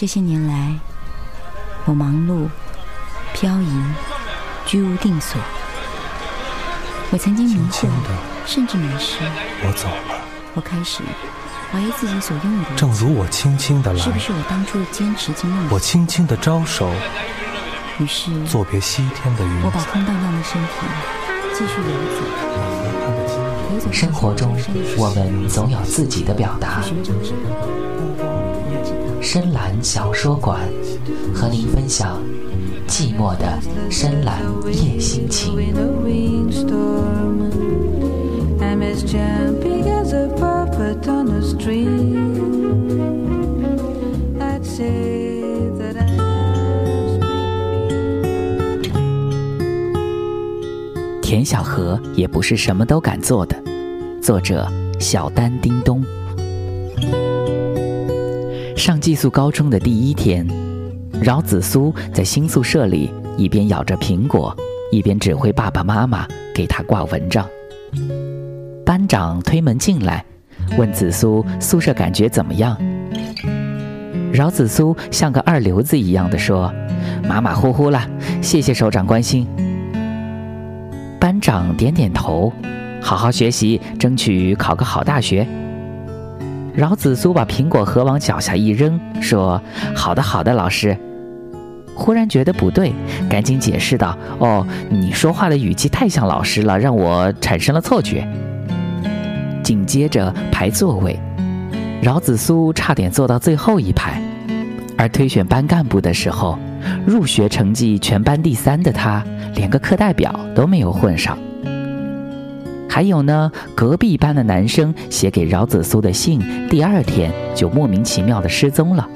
这些年来，我忙碌、漂移、居无定所。我曾经迷惑，甚至迷失。我走了。我开始怀疑自己所拥有的。正如我轻轻的来，是不是我当初的坚持经梦？我轻轻的招手。于是，作别西天的云。我把空荡荡的身体继续游走。生活中，我们总有自己的表达。深蓝小说馆，和您分享寂寞的深蓝夜心情。田小河也不是什么都敢做的。作者：小丹叮咚。上寄宿高中的第一天，饶子苏在新宿舍里一边咬着苹果，一边指挥爸爸妈妈给他挂蚊帐。班长推门进来，问子苏宿舍感觉怎么样。饶子苏像个二流子一样的说：“马马虎虎了，谢谢首长关心。”班长点点头：“好好学习，争取考个好大学。”饶子苏把苹果核往脚下一扔，说：“好的，好的，老师。”忽然觉得不对，赶紧解释道：“哦，你说话的语气太像老师了，让我产生了错觉。”紧接着排座位，饶子苏差点坐到最后一排，而推选班干部的时候，入学成绩全班第三的他，连个课代表都没有混上。还有呢，隔壁班的男生写给饶子苏的信，第二天就莫名其妙的失踪了，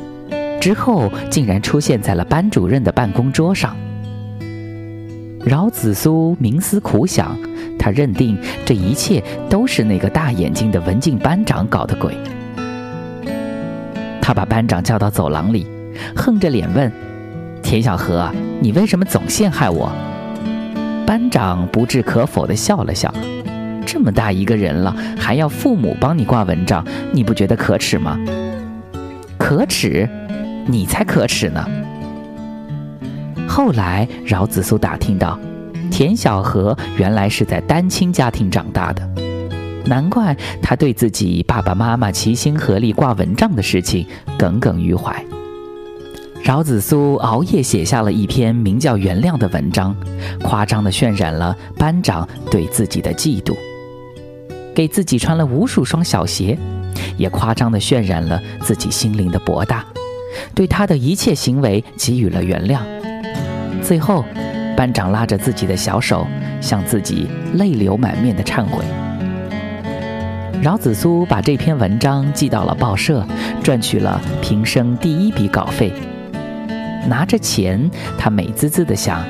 之后竟然出现在了班主任的办公桌上。饶子苏冥思苦想，他认定这一切都是那个大眼睛的文静班长搞的鬼。他把班长叫到走廊里，横着脸问：“田小河，你为什么总陷害我？”班长不置可否地笑了笑。这么大一个人了，还要父母帮你挂蚊帐，你不觉得可耻吗？可耻，你才可耻呢！后来饶子苏打听到，田小河原来是在单亲家庭长大的，难怪他对自己爸爸妈妈齐心合力挂蚊帐的事情耿耿于怀。饶子苏熬夜写下了一篇名叫《原谅》的文章，夸张地渲染了班长对自己的嫉妒。给自己穿了无数双小鞋，也夸张地渲染了自己心灵的博大，对他的一切行为给予了原谅。最后，班长拉着自己的小手，向自己泪流满面的忏悔。饶子苏把这篇文章寄到了报社，赚取了平生第一笔稿费。拿着钱，他美滋滋地想：“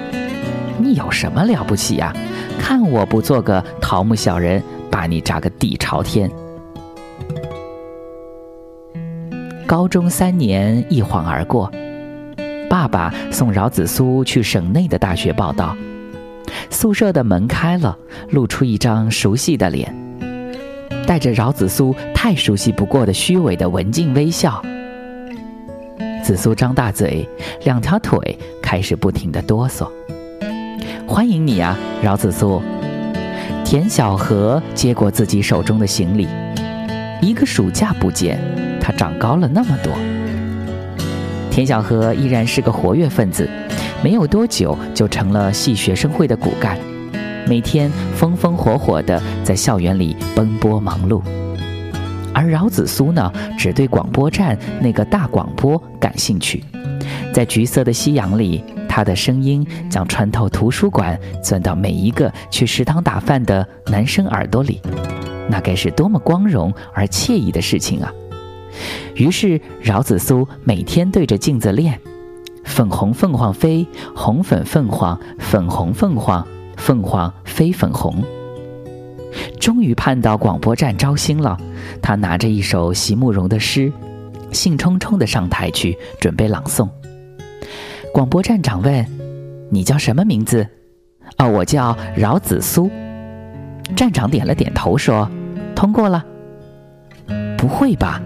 你有什么了不起呀？看我不做个桃木小人！”把你炸个底朝天！高中三年一晃而过，爸爸送饶子苏去省内的大学报道，宿舍的门开了，露出一张熟悉的脸，带着饶子苏太熟悉不过的虚伪的文静微笑。子苏张大嘴，两条腿开始不停的哆嗦。欢迎你啊，饶子苏。田小河接过自己手中的行李，一个暑假不见，他长高了那么多。田小河依然是个活跃分子，没有多久就成了系学生会的骨干，每天风风火火的在校园里奔波忙碌。而饶子苏呢，只对广播站那个大广播感兴趣，在橘色的夕阳里。他的声音将穿透图书馆，钻到每一个去食堂打饭的男生耳朵里，那该是多么光荣而惬意的事情啊！于是饶子苏每天对着镜子练：“粉红凤凰飞，红粉凤凰，粉红凤凰，凤凰飞粉红。”终于盼到广播站招新了，他拿着一首席慕容的诗，兴冲冲地上台去准备朗诵。广播站长问：“你叫什么名字？”“哦，我叫饶子苏。”站长点了点头说：“通过了。”“不会吧？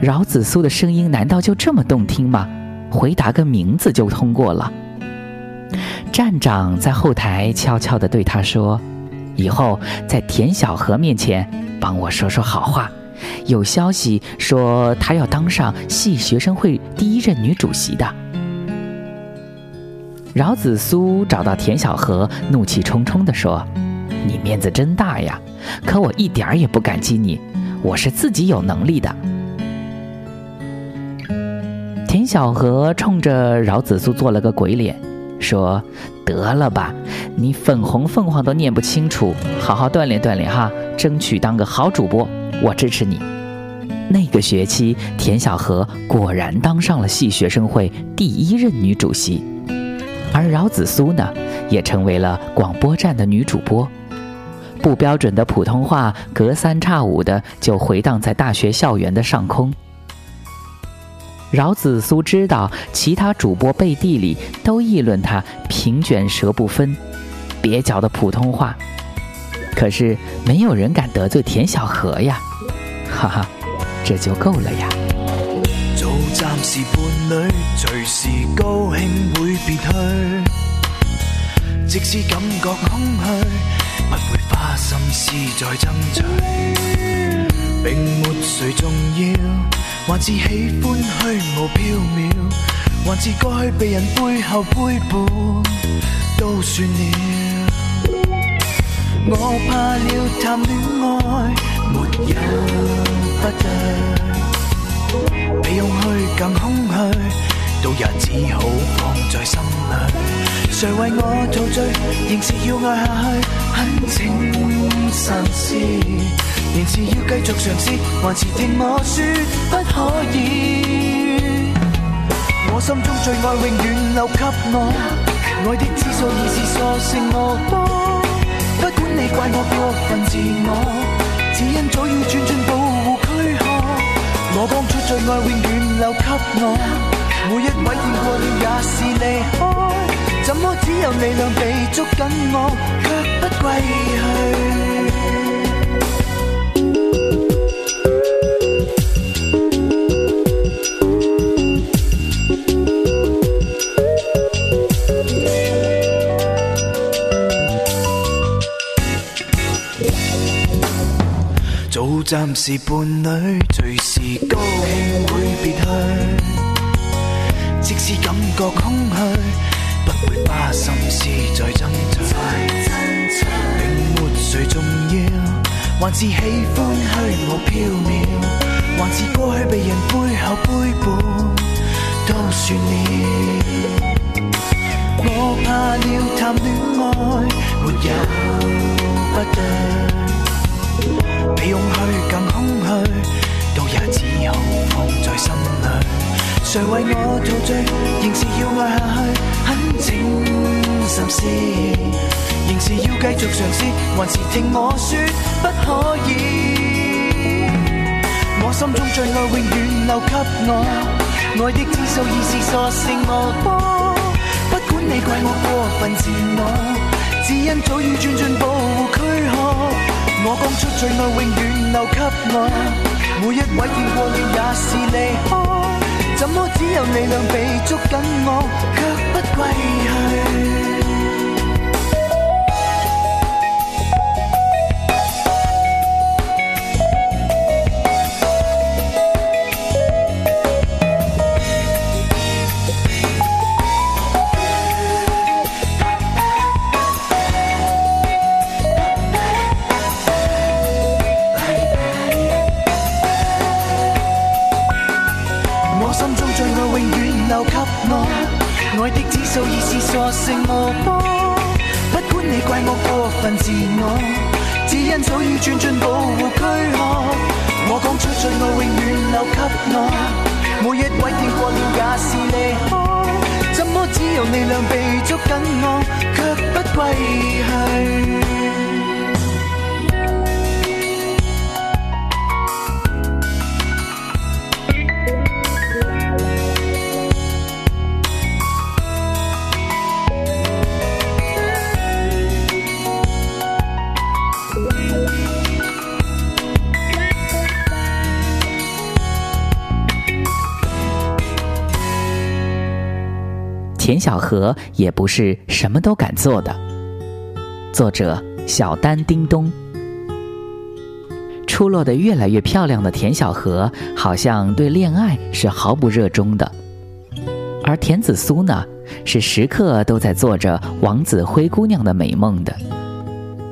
饶子苏的声音难道就这么动听吗？回答个名字就通过了。站长在后台悄悄地对他说：“以后在田小河面前帮我说说好话。有消息说她要当上系学生会第一任女主席的。”饶子苏找到田小河，怒气冲冲地说：“你面子真大呀！可我一点儿也不感激你，我是自己有能力的。”田小河冲着饶子苏做了个鬼脸，说：“得了吧，你粉红凤凰都念不清楚，好好锻炼锻炼哈，争取当个好主播，我支持你。”那个学期，田小河果然当上了系学生会第一任女主席，而饶子苏呢，也成为了广播站的女主播。不标准的普通话隔三差五的就回荡在大学校园的上空。饶子苏知道，其他主播背地里都议论他平卷舌不分、蹩脚的普通话，可是没有人敢得罪田小河呀，哈哈，这就够了呀。暂时伴侣，随时高兴会别去，即使感觉空虚，不会花心思再争取，并没谁重要。还是喜欢虚无缥缈，还是该被人背后背叛，都算了。我怕了谈恋爱没有不对，比空虚更空虚，都也只好放在心里。谁为我陶醉，仍是要爱下去，很请慎思。仍是要继续尝试，还是听我说不可以？我心中最爱永远留给我，爱的次数已是索性我多。不管你怪我过分自我，只因早已转进步。我当初最爱永远留给我，每一位见过了也是离开，怎么只有力量被捉紧我，却不归去？暂时伴侣，随时高兴会别去。即使感觉空虚，不会花心思再争取。并没谁重要，还是喜欢虚无缥缈，还是过去被人背后背叛，都算了。我怕了谈恋爱，没有不对。比空虚更空虚，都也只好放在心里。谁为我陶醉，仍是要爱下去，很请心思，仍是要继续尝试，还是听我说不可以？我心中最爱永远留给我，爱的指数已是索性我多。不管你怪我过分自我，只因早已转进保护躯壳。我讲出最爱永远留给我，每一位见过了也是离开，怎么只有你能被捉紧我，却不归去。就已是傻性无波，不管你怪我过分自我，只因早已转进保护躯壳。我讲出尽爱永远留给我，每一位电过了也是离开，怎么只有你俩被捉紧我，却不归去。田小河也不是什么都敢做的。作者：小丹叮咚。出落得越来越漂亮的田小河，好像对恋爱是毫不热衷的，而田子苏呢，是时刻都在做着王子灰姑娘的美梦的。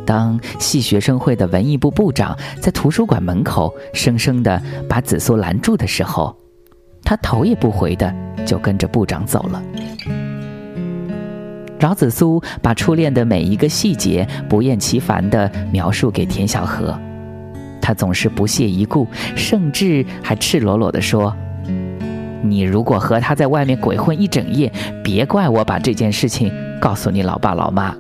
当系学生会的文艺部部长在图书馆门口生生的把子苏拦住的时候，他头也不回的就跟着部长走了。饶子苏把初恋的每一个细节不厌其烦的描述给田小河。他总是不屑一顾，甚至还赤裸裸地说：“你如果和他在外面鬼混一整夜，别怪我把这件事情告诉你老爸老妈。”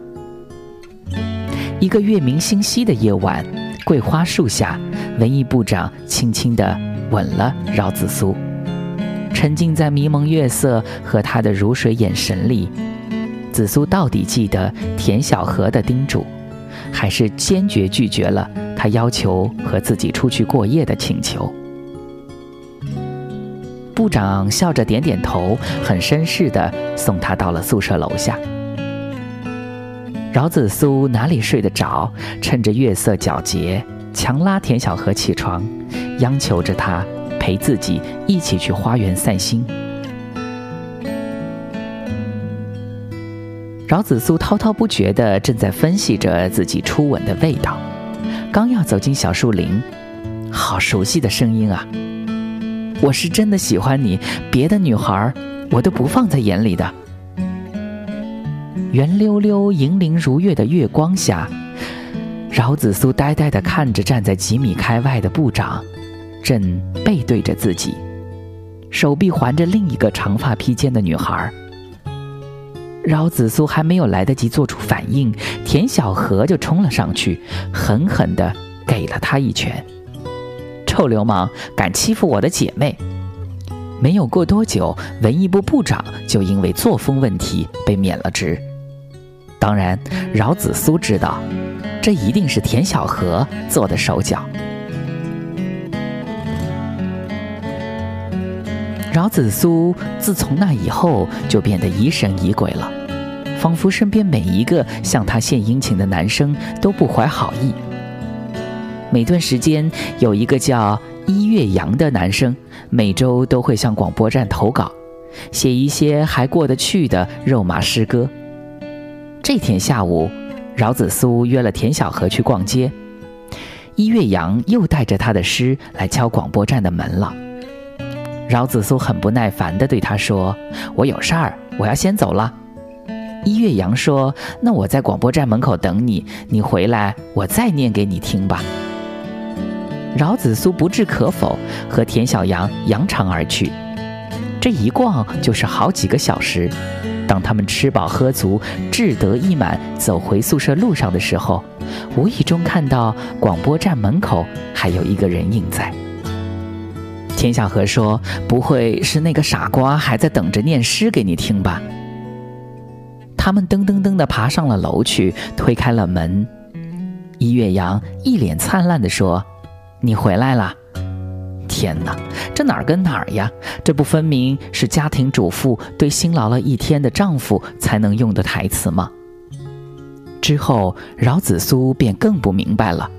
一个月明星稀的夜晚，桂花树下，文艺部长轻轻地吻了饶子苏。沉浸在迷蒙月色和他的如水眼神里，紫苏到底记得田小河的叮嘱，还是坚决拒绝了？他要求和自己出去过夜的请求，部长笑着点点头，很绅士的送他到了宿舍楼下。饶紫苏哪里睡得着？趁着月色皎洁，强拉田小河起床，央求着他陪自己一起去花园散心。饶子苏滔滔不绝的正在分析着自己初吻的味道。刚要走进小树林，好熟悉的声音啊！我是真的喜欢你，别的女孩我都不放在眼里的。圆溜溜、银铃如月的月光下，饶子苏呆呆地看着站在几米开外的部长，正背对着自己，手臂环着另一个长发披肩的女孩。饶子苏还没有来得及做出反应，田小河就冲了上去，狠狠地给了他一拳。臭流氓，敢欺负我的姐妹！没有过多久，文艺部部长就因为作风问题被免了职。当然，饶子苏知道，这一定是田小河做的手脚。饶子苏自从那以后就变得疑神疑鬼了，仿佛身边每一个向他献殷勤的男生都不怀好意。每段时间有一个叫一月阳的男生，每周都会向广播站投稿，写一些还过得去的肉麻诗歌。这天下午，饶子苏约了田小河去逛街，一月阳又带着他的诗来敲广播站的门了。饶子苏很不耐烦地对他说：“我有事儿，我要先走了。”一月阳说：“那我在广播站门口等你，你回来我再念给你听吧。”饶子苏不置可否，和田小阳扬长而去。这一逛就是好几个小时。当他们吃饱喝足、志得意满走回宿舍路上的时候，无意中看到广播站门口还有一个人影在。田小河说：“不会是那个傻瓜还在等着念诗给你听吧？”他们噔噔噔地爬上了楼去，推开了门。一月阳一脸灿烂地说：“你回来了！天哪，这哪儿跟哪儿呀？这不分明是家庭主妇对辛劳了一天的丈夫才能用的台词吗？”之后，饶子苏便更不明白了。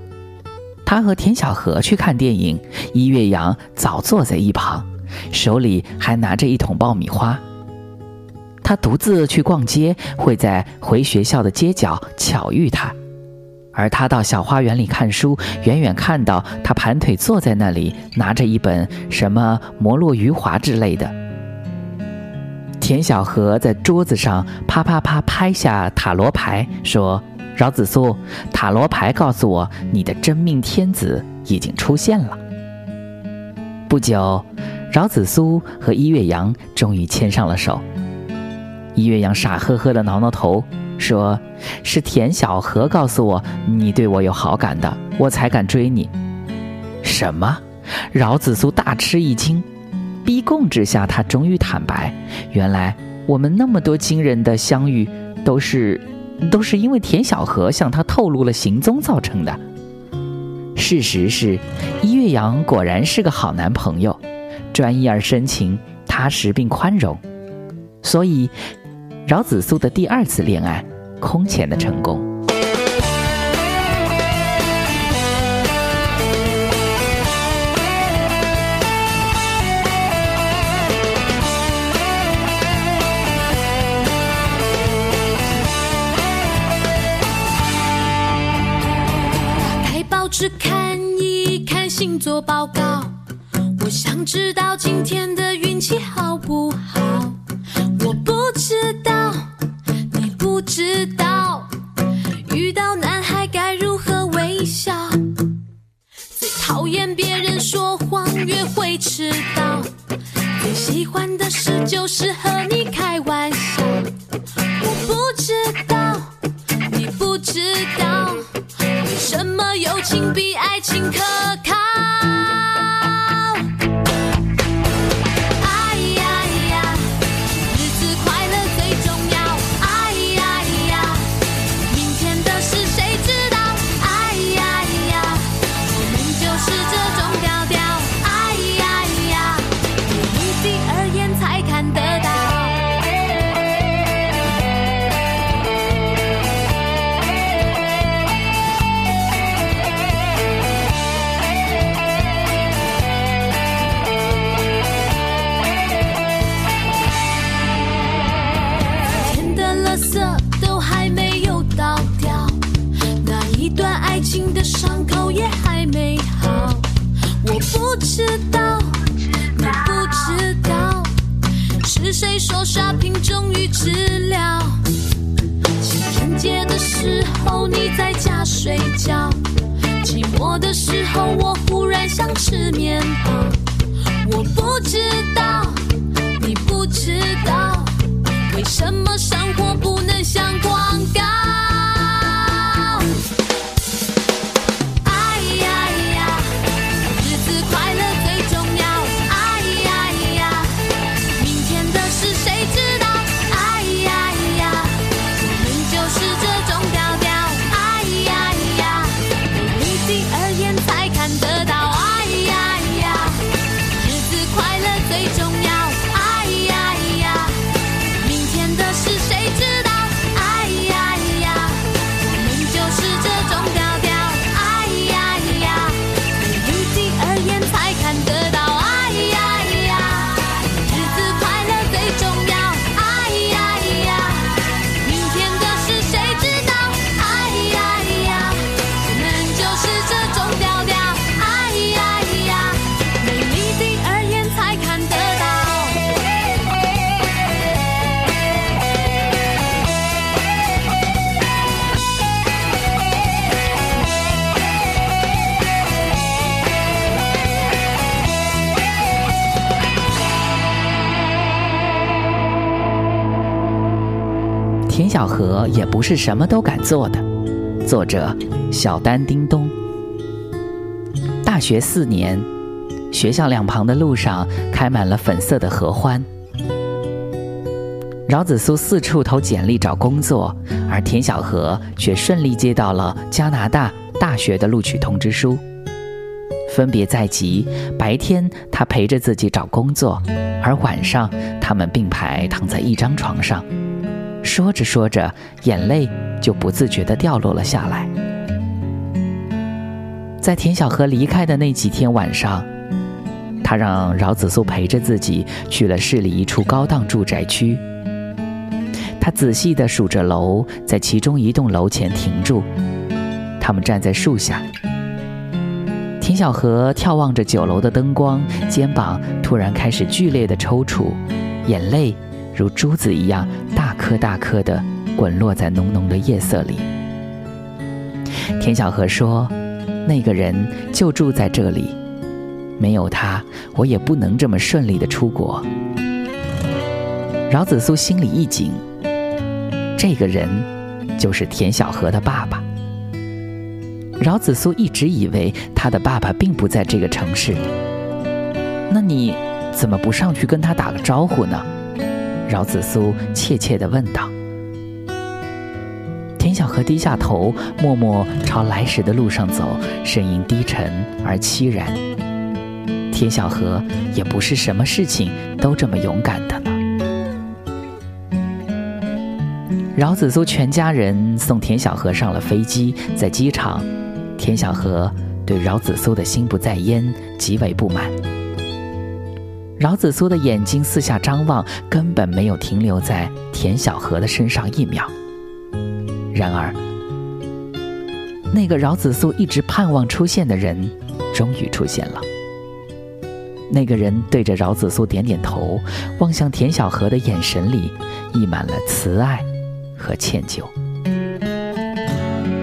他和田小河去看电影，一月阳早坐在一旁，手里还拿着一桶爆米花。他独自去逛街，会在回学校的街角巧遇他；而他到小花园里看书，远远看到他盘腿坐在那里，拿着一本什么《摩洛余华》之类的。田小河在桌子上啪啪啪拍下塔罗牌，说。饶子苏，塔罗牌告诉我，你的真命天子已经出现了。不久，饶子苏和一月阳终于牵上了手。一月阳傻呵呵的挠挠头，说：“是田小河告诉我你对我有好感的，我才敢追你。”什么？饶子苏大吃一惊，逼供之下，他终于坦白：原来我们那么多惊人的相遇，都是。都是因为田小河向他透露了行踪造成的。事实是，一月阳果然是个好男朋友，专一而深情，踏实并宽容。所以，饶子苏的第二次恋爱空前的成功。只看一看星座报告，我想知道今天的运气好不好。我不知道，你不知道，遇到男孩该如何微笑。最讨厌别人说谎，约会迟到。最喜欢的事就是和你开玩笑。什么友情比爱情可靠？知道，你不知道，是谁说刷屏终于治疗？情人节的时候你在家睡觉，寂寞的时候我忽然想吃面包。我不知道，你不知道，为什么生活不能像广田小河也不是什么都敢做的。作者：小丹叮咚。大学四年，学校两旁的路上开满了粉色的合欢。饶子苏四处投简历找工作，而田小河却顺利接到了加拿大大学的录取通知书。分别在即，白天他陪着自己找工作，而晚上他们并排躺在一张床上。说着说着，眼泪就不自觉地掉落了下来。在田小河离开的那几天晚上，他让饶子苏陪着自己去了市里一处高档住宅区。他仔细地数着楼，在其中一栋楼前停住。他们站在树下，田小河眺望着九楼的灯光，肩膀突然开始剧烈的抽搐，眼泪。如珠子一样大颗大颗的滚落在浓浓的夜色里。田小河说：“那个人就住在这里，没有他，我也不能这么顺利的出国。”饶子苏心里一紧，这个人就是田小河的爸爸。饶子苏一直以为他的爸爸并不在这个城市，那你怎么不上去跟他打个招呼呢？饶子苏怯怯地问道：“田小河低下头，默默朝来时的路上走，声音低沉而凄然。田小河也不是什么事情都这么勇敢的呢。”饶子苏全家人送田小河上了飞机，在机场，田小河对饶子苏的心不在焉极为不满。饶子苏的眼睛四下张望，根本没有停留在田小河的身上一秒。然而，那个饶子苏一直盼望出现的人，终于出现了。那个人对着饶子苏点点头，望向田小河的眼神里溢满了慈爱和歉疚。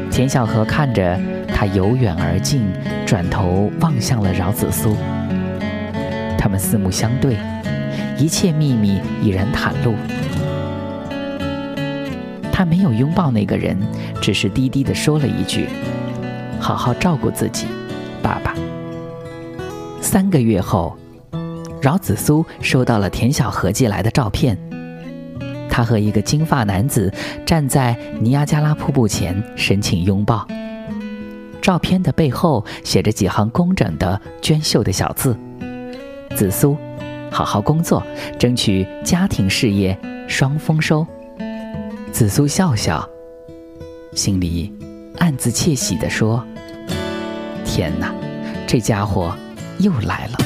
田小河看着他由远而近，转头望向了饶子苏。他们四目相对，一切秘密已然袒露。他没有拥抱那个人，只是低低的说了一句：“好好照顾自己，爸爸。”三个月后，饶子苏收到了田小河寄来的照片。他和一个金发男子站在尼亚加拉瀑布前，深情拥抱。照片的背后写着几行工整的娟秀的小字。紫苏，好好工作，争取家庭事业双丰收。紫苏笑笑，心里暗自窃喜地说：“天哪，这家伙又来了。”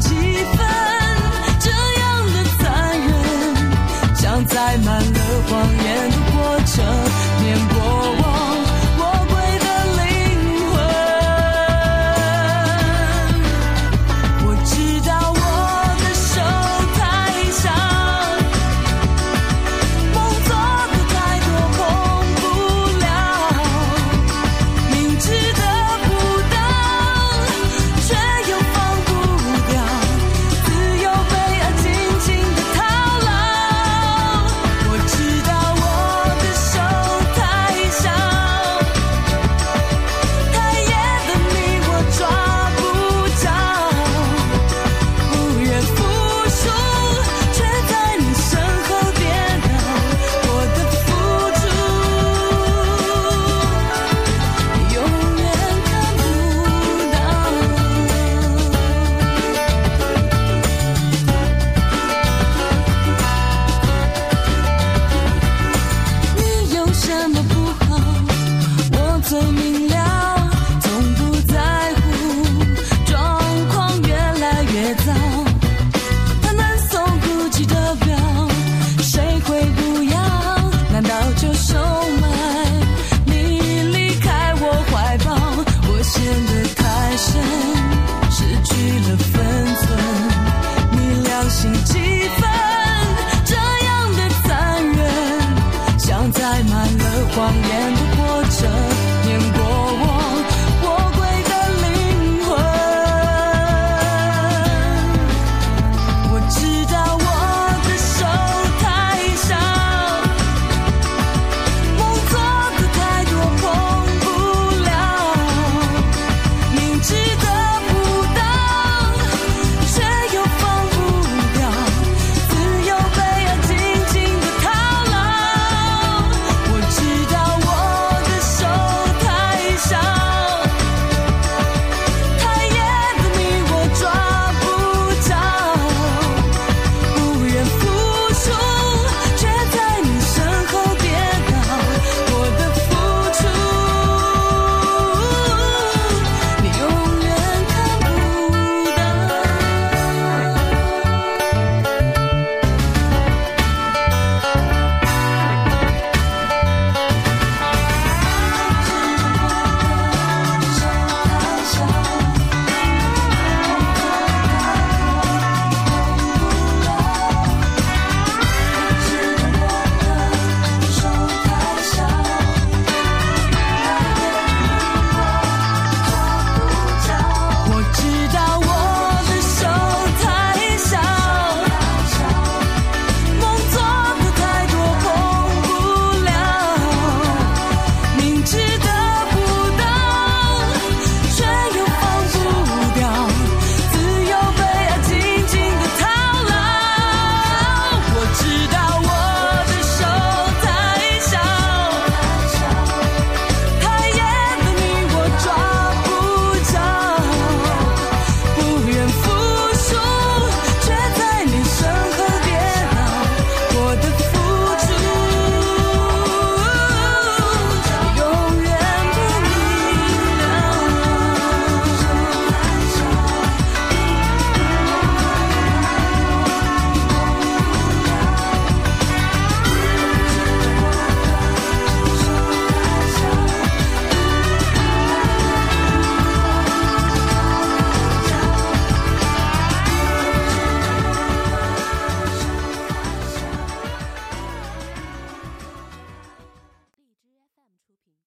to